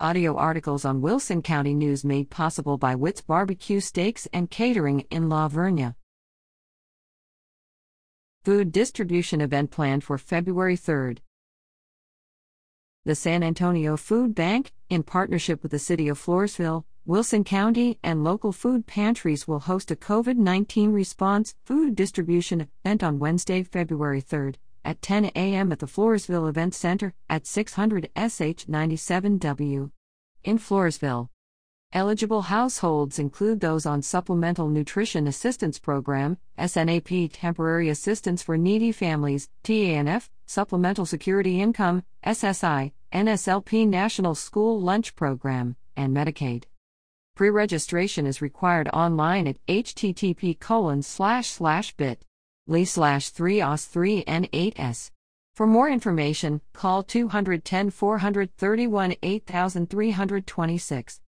Audio articles on Wilson County News made possible by Witt's Barbecue Steaks and Catering in La Vernia. Food distribution event planned for February 3rd. The San Antonio Food Bank, in partnership with the City of Floresville, Wilson County, and local food pantries, will host a COVID 19 response food distribution event on Wednesday, February 3rd at 10 a.m. at the Floresville Event Center at 600 SH 97W. In Floresville. Eligible households include those on Supplemental Nutrition Assistance Program, SNAP Temporary Assistance for Needy Families, TANF, Supplemental Security Income, SSI, NSLP National School Lunch Program, and Medicaid. Pre-registration is required online at http colon slash slash Lee slash 3 OS 3 N 8S. For more information, call 210 431 8326.